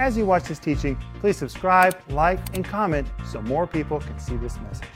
As you watch this teaching, please subscribe, like, and comment so more people can see this message.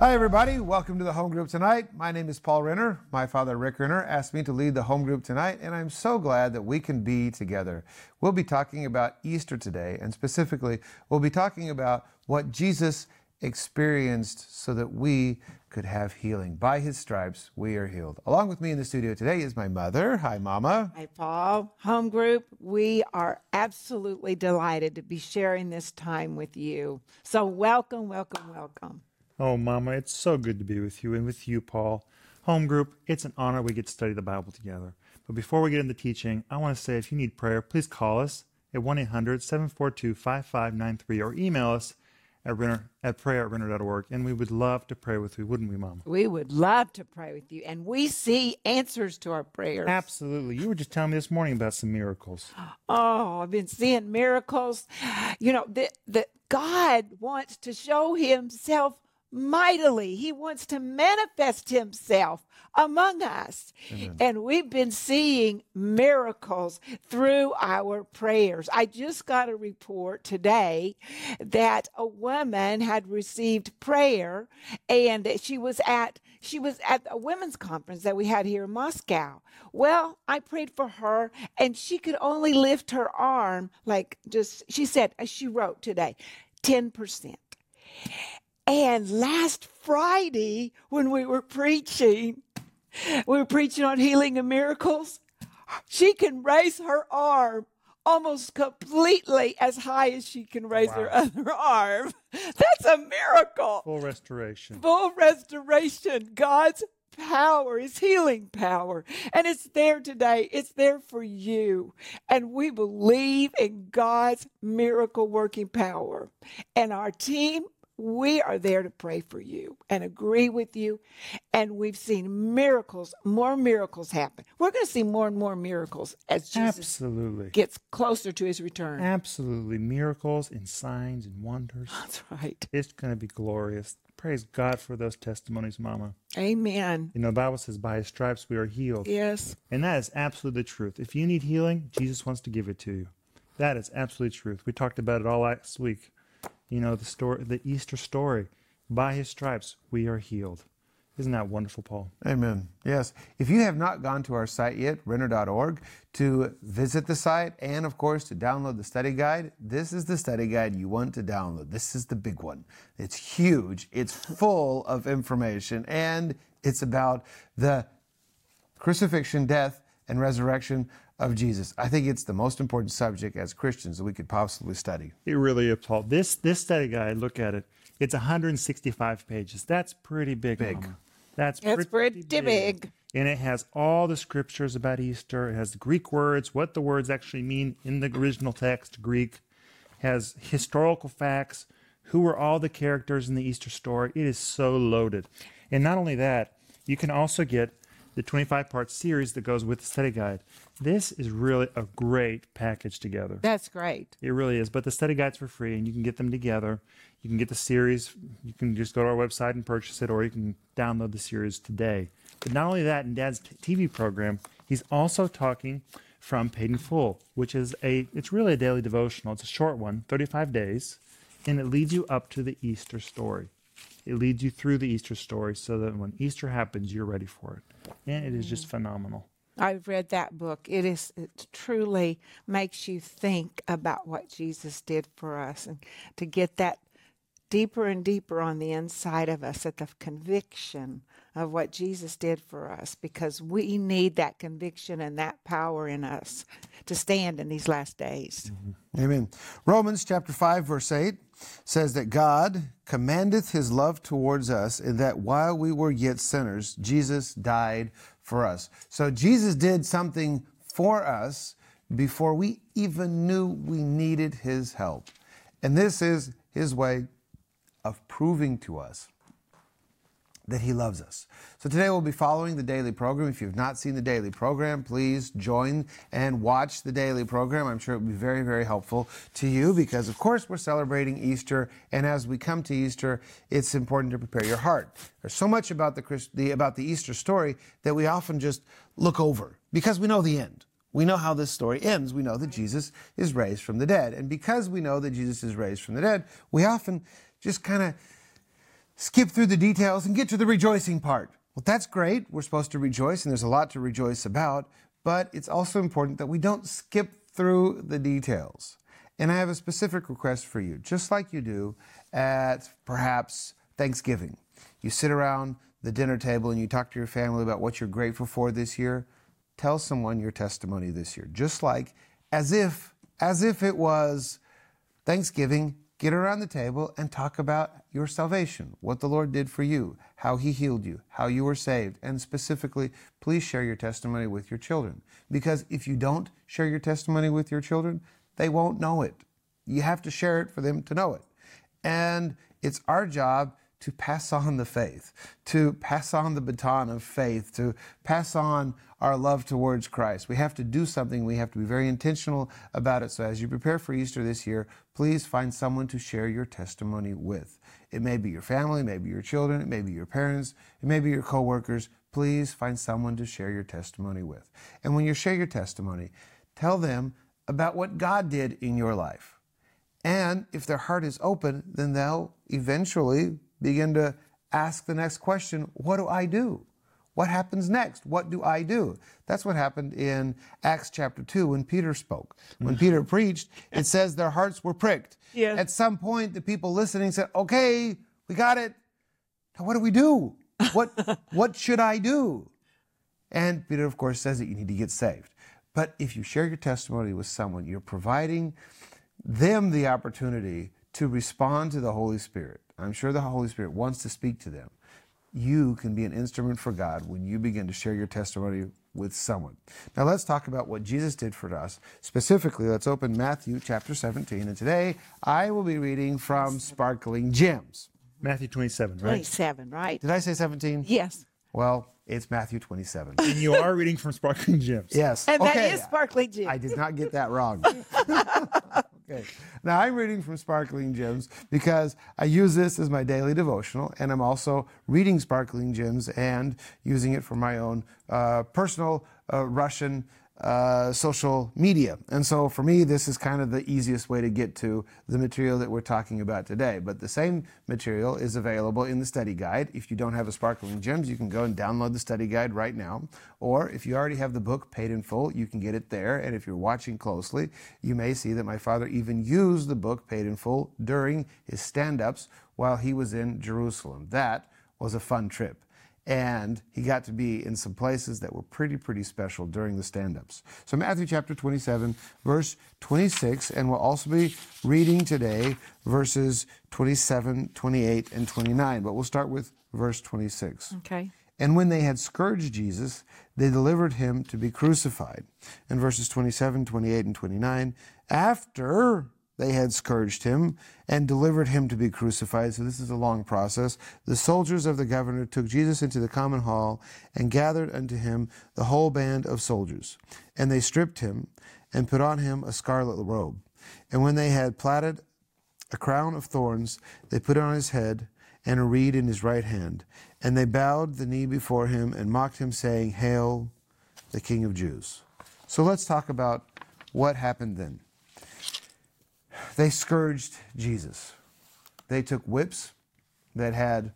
Hi, everybody. Welcome to the home group tonight. My name is Paul Renner. My father, Rick Renner, asked me to lead the home group tonight, and I'm so glad that we can be together. We'll be talking about Easter today, and specifically, we'll be talking about what Jesus experienced so that we could have healing. By his stripes, we are healed. Along with me in the studio today is my mother. Hi, Mama. Hi, Paul. Home group, we are absolutely delighted to be sharing this time with you. So, welcome, welcome, welcome. Oh, Mama, it's so good to be with you and with you, Paul. Home group, it's an honor we get to study the Bible together. But before we get into teaching, I want to say if you need prayer, please call us at 1 800 742 5593 or email us at, Renner, at prayer at renner.org. And we would love to pray with you, wouldn't we, Mama? We would love to pray with you. And we see answers to our prayers. Absolutely. You were just telling me this morning about some miracles. Oh, I've been seeing miracles. You know, that God wants to show himself mightily. He wants to manifest himself among us. Amen. And we've been seeing miracles through our prayers. I just got a report today that a woman had received prayer and she was at she was at a women's conference that we had here in Moscow. Well, I prayed for her and she could only lift her arm like just she said as she wrote today 10%. And last Friday, when we were preaching, we were preaching on healing and miracles. She can raise her arm almost completely as high as she can raise wow. her other arm. That's a miracle. Full restoration. Full restoration. God's power, His healing power. And it's there today. It's there for you. And we believe in God's miracle working power. And our team we are there to pray for you and agree with you. And we've seen miracles, more miracles happen. We're going to see more and more miracles as Jesus Absolutely. gets closer to his return. Absolutely. Miracles and signs and wonders. That's right. It's going to be glorious. Praise God for those testimonies, Mama. Amen. You know, the Bible says, by his stripes we are healed. Yes. And that is absolutely the truth. If you need healing, Jesus wants to give it to you. That is absolutely truth. We talked about it all last week you know, the story, the Easter story. By his stripes, we are healed. Isn't that wonderful, Paul? Amen. Yes. If you have not gone to our site yet, renner.org, to visit the site and, of course, to download the study guide, this is the study guide you want to download. This is the big one. It's huge, it's full of information, and it's about the crucifixion, death, and resurrection of Jesus. I think it's the most important subject as Christians that we could possibly study. It really is, Paul. This this study guide, look at it. It's 165 pages. That's pretty big. Big. Mama. That's pretty, pretty big. big. And it has all the scriptures about Easter. It has the Greek words, what the words actually mean in the original text, Greek. It has historical facts. Who were all the characters in the Easter story? It is so loaded. And not only that, you can also get the 25 part series that goes with the study guide. This is really a great package together. That's great. It really is. But the study guide's for free and you can get them together. You can get the series. You can just go to our website and purchase it, or you can download the series today. But not only that, in Dad's TV program, he's also talking from Paid in Full, which is a, it's really a daily devotional. It's a short one, 35 days, and it leads you up to the Easter story. It leads you through the Easter story so that when Easter happens, you're ready for it. And it is just mm. phenomenal. I've read that book. It is it truly makes you think about what Jesus did for us and to get that deeper and deeper on the inside of us at the conviction of what Jesus did for us because we need that conviction and that power in us to stand in these last days. Mm-hmm. Amen. Romans chapter 5 verse 8 says that God commandeth his love towards us in that while we were yet sinners Jesus died for us. So Jesus did something for us before we even knew we needed his help. And this is his way of proving to us that He loves us. So today we'll be following the daily program. If you've not seen the daily program, please join and watch the daily program. I'm sure it will be very, very helpful to you because, of course, we're celebrating Easter. And as we come to Easter, it's important to prepare your heart. There's so much about the, Christ- the, about the Easter story that we often just look over because we know the end. We know how this story ends. We know that Jesus is raised from the dead. And because we know that Jesus is raised from the dead, we often just kind of skip through the details and get to the rejoicing part. Well, that's great. We're supposed to rejoice, and there's a lot to rejoice about, but it's also important that we don't skip through the details. And I have a specific request for you, just like you do at perhaps Thanksgiving. You sit around the dinner table and you talk to your family about what you're grateful for this year. Tell someone your testimony this year, just like as if as if it was Thanksgiving get around the table and talk about your salvation, what the Lord did for you, how He healed you, how you were saved, and specifically, please share your testimony with your children. Because if you don't share your testimony with your children, they won't know it. You have to share it for them to know it. And it's our job to pass on the faith, to pass on the baton of faith, to pass on our love towards Christ. We have to do something. We have to be very intentional about it. So as you prepare for Easter this year, please find someone to share your testimony with. It may be your family, it may be your children, it may be your parents, it may be your coworkers. Please find someone to share your testimony with. And when you share your testimony, tell them about what God did in your life. And if their heart is open, then they'll eventually begin to ask the next question What do I do? What happens next? What do I do? That's what happened in Acts chapter 2 when Peter spoke. When mm-hmm. Peter preached, it says their hearts were pricked. Yes. At some point, the people listening said, Okay, we got it. Now, what do we do? What, what should I do? And Peter, of course, says that you need to get saved. But if you share your testimony with someone, you're providing them the opportunity to respond to the Holy Spirit. I'm sure the Holy Spirit wants to speak to them. You can be an instrument for God when you begin to share your testimony with someone. Now let's talk about what Jesus did for us. Specifically, let's open Matthew chapter 17. And today I will be reading from Sparkling Gems. Matthew 27, right? 27, right? Did I say 17? Yes. Well, it's Matthew 27. And you are reading from Sparkling Gems. yes. And okay. that is sparkling Gems. I did not get that wrong. okay. Now I'm reading from Sparkling Gems because I use this as my daily devotional, and I'm also reading Sparkling Gems and using it for my own uh, personal uh, Russian uh, social media. And so for me, this is kind of the easiest way to get to the material that we're talking about today. But the same material is available in the study guide. If you don't have a Sparkling Gems, you can go and download the study guide right now. Or if you already have the book paid in full, you can get it there. And if you're watching closely, you may see that my father even used the book paid in full during his stand ups while he was in Jerusalem. That was a fun trip and he got to be in some places that were pretty, pretty special during the stand ups. So, Matthew chapter 27, verse 26, and we'll also be reading today verses 27, 28, and 29, but we'll start with verse 26. okay. And when they had scourged Jesus, they delivered him to be crucified. In verses 27, 28, and 29, after they had scourged him and delivered him to be crucified. So this is a long process. The soldiers of the governor took Jesus into the common hall and gathered unto him the whole band of soldiers. And they stripped him and put on him a scarlet robe. And when they had plaited a crown of thorns, they put it on his head and a reed in his right hand. And they bowed the knee before him and mocked him, saying, Hail, the King of Jews. So let's talk about what happened then. They scourged Jesus. They took whips that had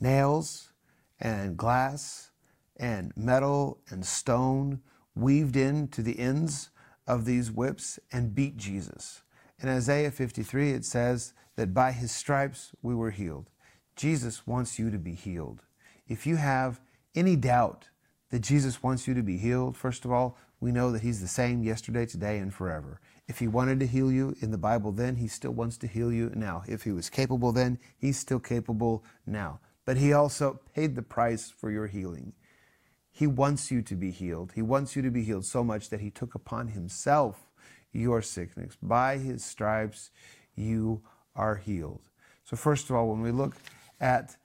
nails and glass and metal and stone weaved into the ends of these whips and beat Jesus. In Isaiah 53, it says that by his stripes we were healed. Jesus wants you to be healed. If you have any doubt that Jesus wants you to be healed, first of all, we know that he's the same yesterday, today, and forever. If he wanted to heal you in the Bible then, he still wants to heal you now. If he was capable then, he's still capable now. But he also paid the price for your healing. He wants you to be healed. He wants you to be healed so much that he took upon himself your sickness. By his stripes, you are healed. So, first of all, when we look at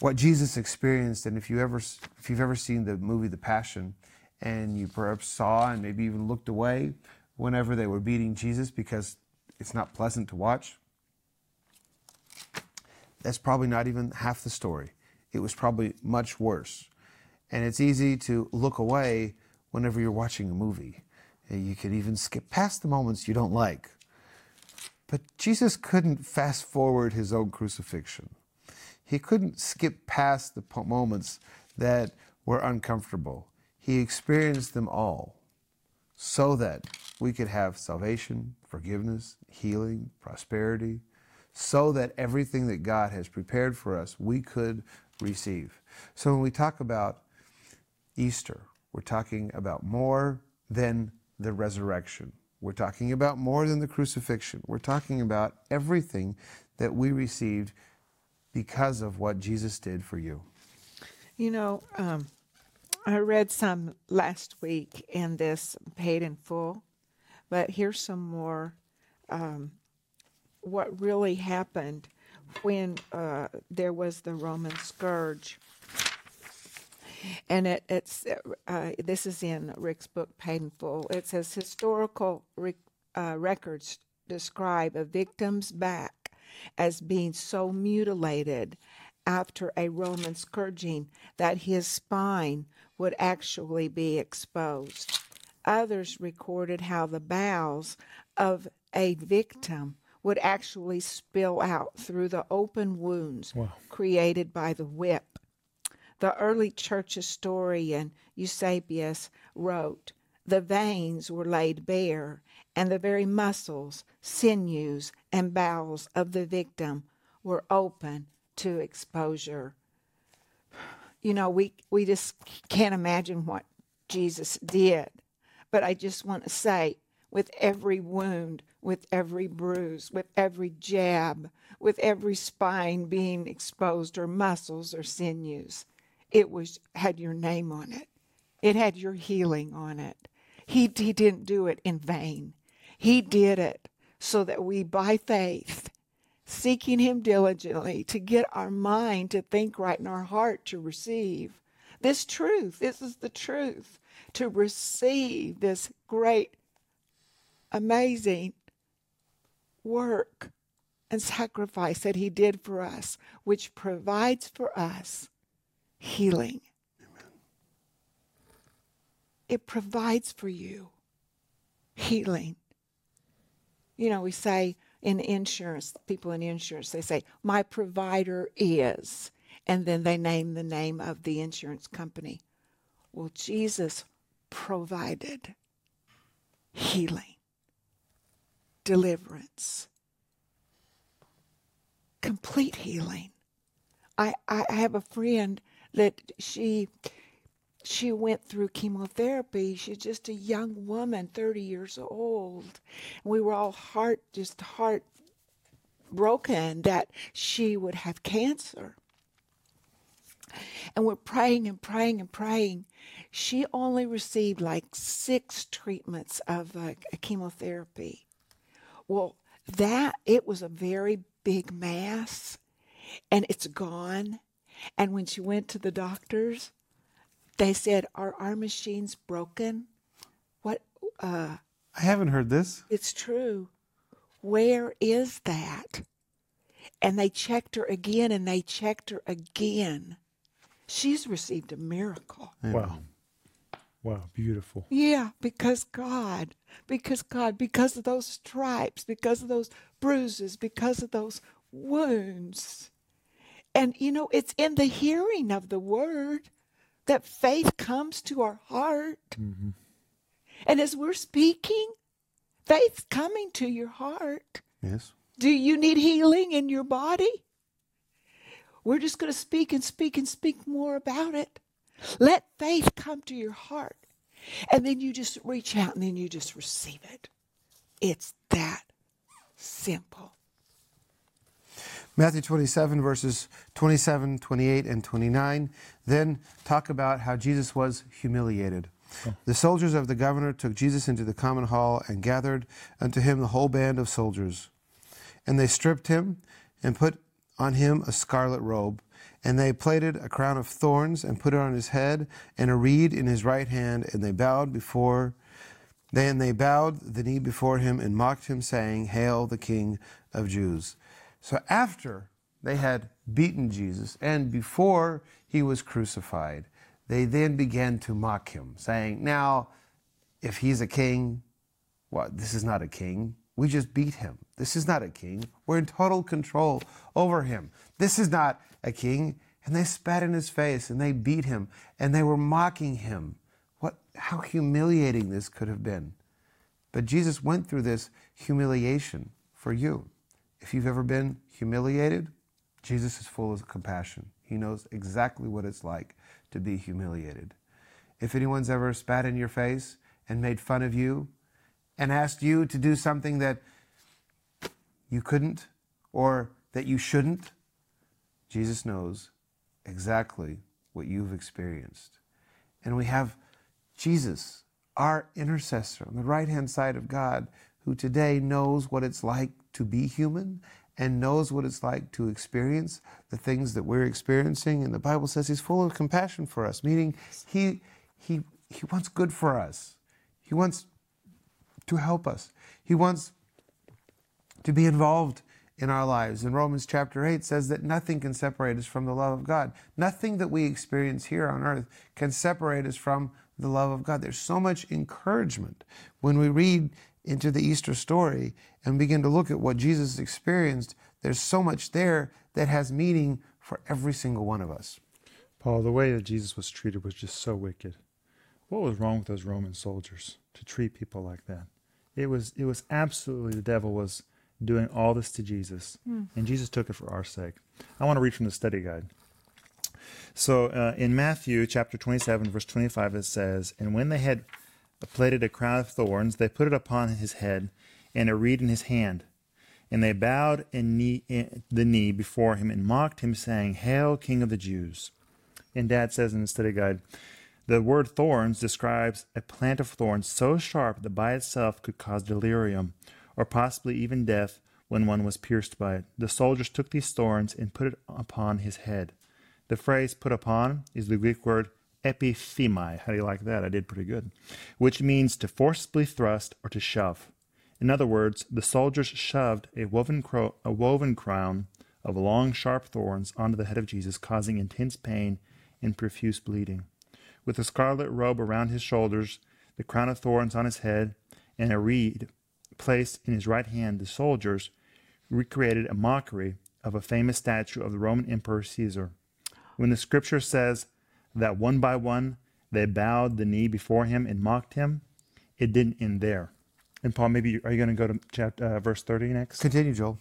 what Jesus experienced. And if you ever, if you've ever seen the movie The Passion, and you perhaps saw and maybe even looked away whenever they were beating Jesus because it's not pleasant to watch, that's probably not even half the story. It was probably much worse. And it's easy to look away whenever you're watching a movie. You could even skip past the moments you don't like. But Jesus couldn't fast forward his own crucifixion. He couldn't skip past the moments that were uncomfortable. He experienced them all so that we could have salvation, forgiveness, healing, prosperity, so that everything that God has prepared for us, we could receive. So when we talk about Easter, we're talking about more than the resurrection. We're talking about more than the crucifixion. We're talking about everything that we received because of what Jesus did for you. You know, um, I read some last week in this paid in full, but here's some more. Um, what really happened when uh, there was the Roman scourge. And it, it's uh, this is in Rick's book, Paid in Full. It says historical uh, records describe a victim's back as being so mutilated after a Roman scourging that his spine would actually be exposed. Others recorded how the bowels of a victim would actually spill out through the open wounds wow. created by the whip. The early church historian Eusebius wrote, The veins were laid bare, and the very muscles, sinews, and bowels of the victim were open to exposure. You know, we, we just can't imagine what Jesus did. But I just want to say, with every wound, with every bruise, with every jab, with every spine being exposed, or muscles or sinews, it was had your name on it. It had your healing on it. He, he didn't do it in vain. He did it so that we, by faith, seeking Him diligently to get our mind to think right and our heart to receive this truth. This is the truth to receive this great, amazing work and sacrifice that He did for us, which provides for us healing. Amen. It provides for you healing. You know, we say, in insurance, people in insurance, they say, my provider is, and then they name the name of the insurance company. Well, Jesus provided healing, deliverance, complete healing. I, I have a friend that she she went through chemotherapy. She's just a young woman, 30 years old. We were all heart, just heart broken that she would have cancer. And we're praying and praying and praying. She only received like six treatments of uh, chemotherapy. Well, that, it was a very big mass and it's gone. And when she went to the doctors, they said, "Are our machines broken?" What? Uh, I haven't heard this. It's true. Where is that? And they checked her again, and they checked her again. She's received a miracle. Wow. Wow, beautiful. Yeah, because God, because God, because of those stripes, because of those bruises, because of those wounds. And you know, it's in the hearing of the word that faith comes to our heart. Mm-hmm. And as we're speaking, faith's coming to your heart. Yes. Do you need healing in your body? We're just going to speak and speak and speak more about it. Let faith come to your heart. And then you just reach out and then you just receive it. It's that simple. Matthew 27, verses 27, 28, and 29, then talk about how Jesus was humiliated. The soldiers of the governor took Jesus into the common hall and gathered unto him the whole band of soldiers. And they stripped him and put on him a scarlet robe And they plaited a crown of thorns and put it on his head, and a reed in his right hand, and they bowed before then they bowed the knee before him and mocked him, saying, Hail the King of Jews. So after they had beaten Jesus, and before he was crucified, they then began to mock him, saying, Now, if he's a king, what? This is not a king. We just beat him. This is not a king. We're in total control over him. This is not a king. And they spat in his face and they beat him and they were mocking him. What, how humiliating this could have been. But Jesus went through this humiliation for you. If you've ever been humiliated, Jesus is full of compassion. He knows exactly what it's like to be humiliated. If anyone's ever spat in your face and made fun of you and asked you to do something that you couldn't or that you shouldn't, Jesus knows exactly what you've experienced. And we have Jesus, our intercessor on the right hand side of God, who today knows what it's like to be human and knows what it's like to experience the things that we're experiencing. And the Bible says he's full of compassion for us, meaning he, he, he wants good for us. He wants to help us. He wants to be involved in our lives. And Romans chapter 8 says that nothing can separate us from the love of God. Nothing that we experience here on earth can separate us from the love of God. There's so much encouragement when we read into the Easter story and begin to look at what Jesus experienced. There's so much there that has meaning for every single one of us. Paul, the way that Jesus was treated was just so wicked. What was wrong with those Roman soldiers to treat people like that? It was it was absolutely the devil was doing all this to Jesus, mm. and Jesus took it for our sake. I want to read from the study guide. So uh, in Matthew chapter 27, verse 25, it says, And when they had plaited a crown of thorns, they put it upon his head, and a reed in his hand. And they bowed in knee, in the knee before him and mocked him, saying, Hail, King of the Jews. And Dad says in the study guide, the word thorns describes a plant of thorns so sharp that by itself could cause delirium, or possibly even death when one was pierced by it. The soldiers took these thorns and put it upon his head. The phrase put upon is the Greek word epithemi. How do you like that? I did pretty good. Which means to forcibly thrust or to shove. In other words, the soldiers shoved a woven, cro- a woven crown of long, sharp thorns onto the head of Jesus, causing intense pain and profuse bleeding. With a scarlet robe around his shoulders, the crown of thorns on his head, and a reed placed in his right hand, the soldiers recreated a mockery of a famous statue of the Roman Emperor Caesar. When the scripture says that one by one they bowed the knee before him and mocked him, it didn't end there. And Paul, maybe are you going to go to chapter, uh, verse 30 next? Continue, Joel.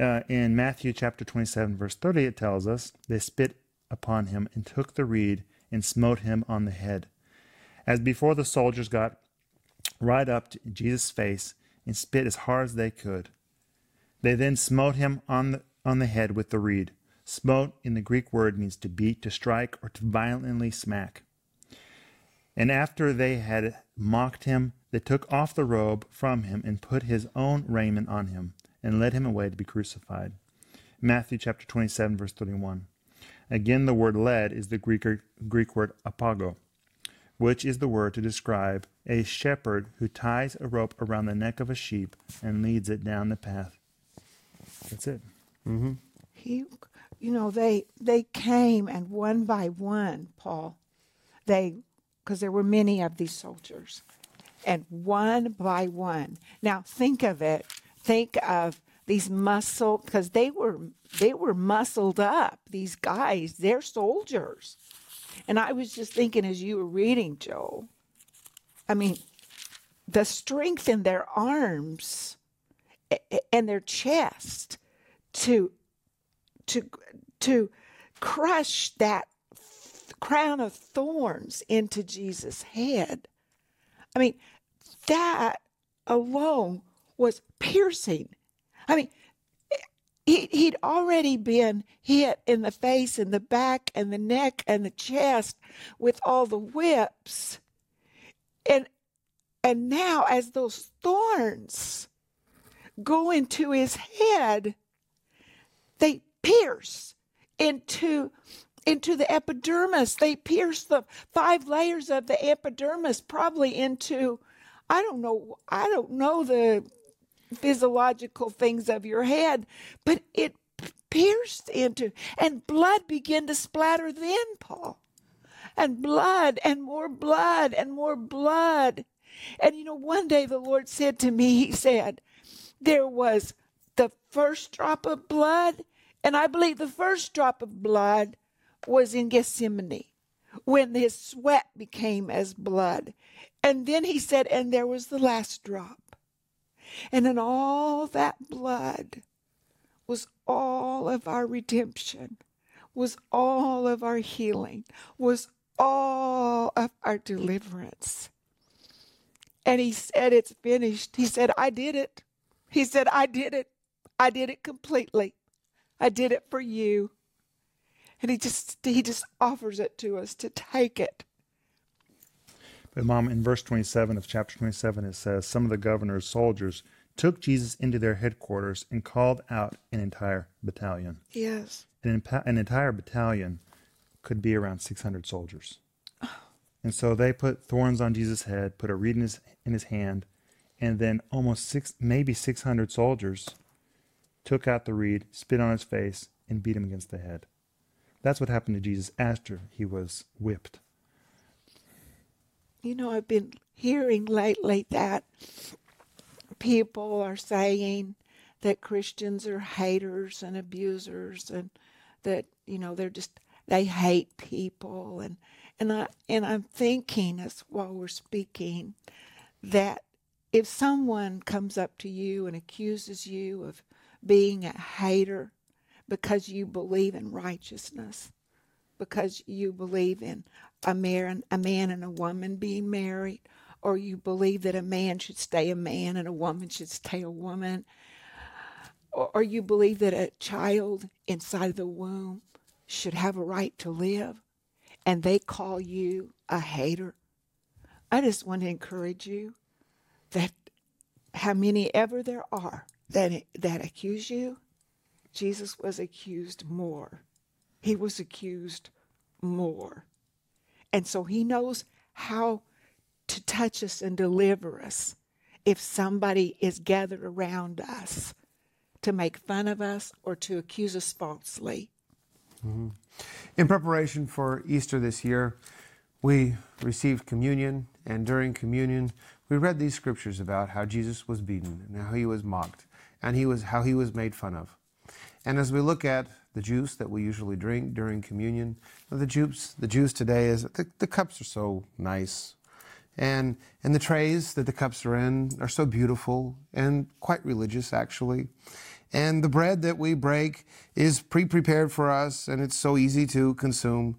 Uh, in Matthew chapter 27, verse 30, it tells us they spit upon him and took the reed and smote him on the head. As before, the soldiers got right up to Jesus' face and spit as hard as they could. They then smote him on the, on the head with the reed. Smote in the Greek word means to beat, to strike, or to violently smack. And after they had mocked him, they took off the robe from him and put his own raiment on him and led him away to be crucified. Matthew chapter 27, verse 31. Again, the word led is the Greek, Greek word apago, which is the word to describe a shepherd who ties a rope around the neck of a sheep and leads it down the path. That's it. Mm-hmm. He you know, they they came and one by one, Paul, they because there were many of these soldiers, and one by one. Now think of it. Think of these muscle because they were they were muscled up. These guys, they're soldiers. And I was just thinking as you were reading, Joe. I mean, the strength in their arms and their chest to to to crush that crown of thorns into Jesus' head. I mean, that alone was piercing. I mean, he, he'd already been hit in the face and the back and the neck and the chest with all the whips. And and now as those thorns go into his head, they pierce into into the epidermis. They pierce the five layers of the epidermis, probably into I don't know I don't know the physiological things of your head, but it pierced into and blood began to splatter then, Paul. And blood and more blood and more blood. And you know, one day the Lord said to me, He said, there was the first drop of blood, and I believe the first drop of blood was in Gethsemane when his sweat became as blood. And then he said, and there was the last drop. And in all that blood was all of our redemption, was all of our healing, was all of our deliverance. And he said, It's finished. He said, I did it. He said, I did it. I did it completely. I did it for you. And he just he just offers it to us to take it. But mom, in verse 27 of chapter 27, it says, Some of the governor's soldiers took Jesus into their headquarters and called out an entire battalion. Yes. An, an entire battalion could be around 600 soldiers. And so they put thorns on Jesus' head, put a reed in his, in his hand, and then almost six, maybe 600 soldiers took out the reed, spit on his face, and beat him against the head. That's what happened to Jesus after he was whipped. You know, I've been hearing lately that people are saying that Christians are haters and abusers and that, you know, they're just they hate people. And and I and I'm thinking as while we're speaking that if someone comes up to you and accuses you of being a hater because you believe in righteousness, because you believe in a man, a man and a woman being married, or you believe that a man should stay a man and a woman should stay a woman, or, or you believe that a child inside of the womb should have a right to live, and they call you a hater. I just want to encourage you that how many ever there are that that accuse you, Jesus was accused more. He was accused more. And so he knows how to touch us and deliver us if somebody is gathered around us to make fun of us or to accuse us falsely. Mm-hmm. In preparation for Easter this year, we received communion, and during communion, we read these scriptures about how Jesus was beaten and how he was mocked and he was how he was made fun of. And as we look at the juice that we usually drink during communion, the juice the juice today is the, the cups are so nice. And and the trays that the cups are in are so beautiful and quite religious actually. And the bread that we break is pre-prepared for us and it's so easy to consume.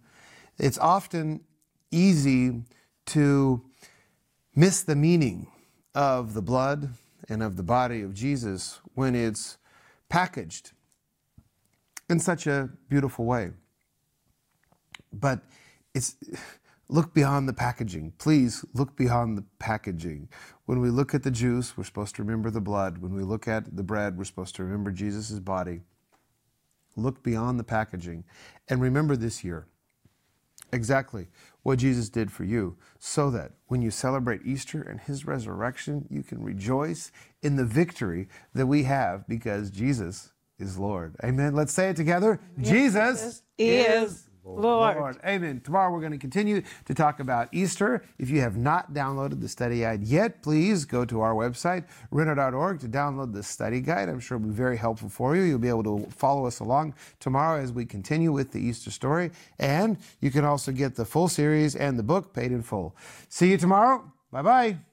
It's often easy to miss the meaning of the blood and of the body of Jesus when it's packaged in such a beautiful way. But it's look beyond the packaging. Please look beyond the packaging. When we look at the juice, we're supposed to remember the blood. When we look at the bread, we're supposed to remember Jesus' body. Look beyond the packaging. And remember this year exactly what Jesus did for you, so that when you celebrate Easter and his resurrection, you can rejoice in the victory that we have because Jesus is Lord. Amen. Let's say it together. Yes, Jesus is Lord. Lord. Amen. Tomorrow we're going to continue to talk about Easter. If you have not downloaded the study guide yet, please go to our website, renner.org, to download the study guide. I'm sure it'll be very helpful for you. You'll be able to follow us along tomorrow as we continue with the Easter story. And you can also get the full series and the book paid in full. See you tomorrow. Bye bye.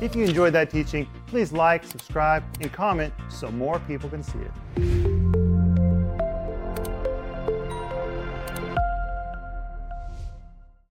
If you enjoyed that teaching, please like, subscribe, and comment so more people can see it.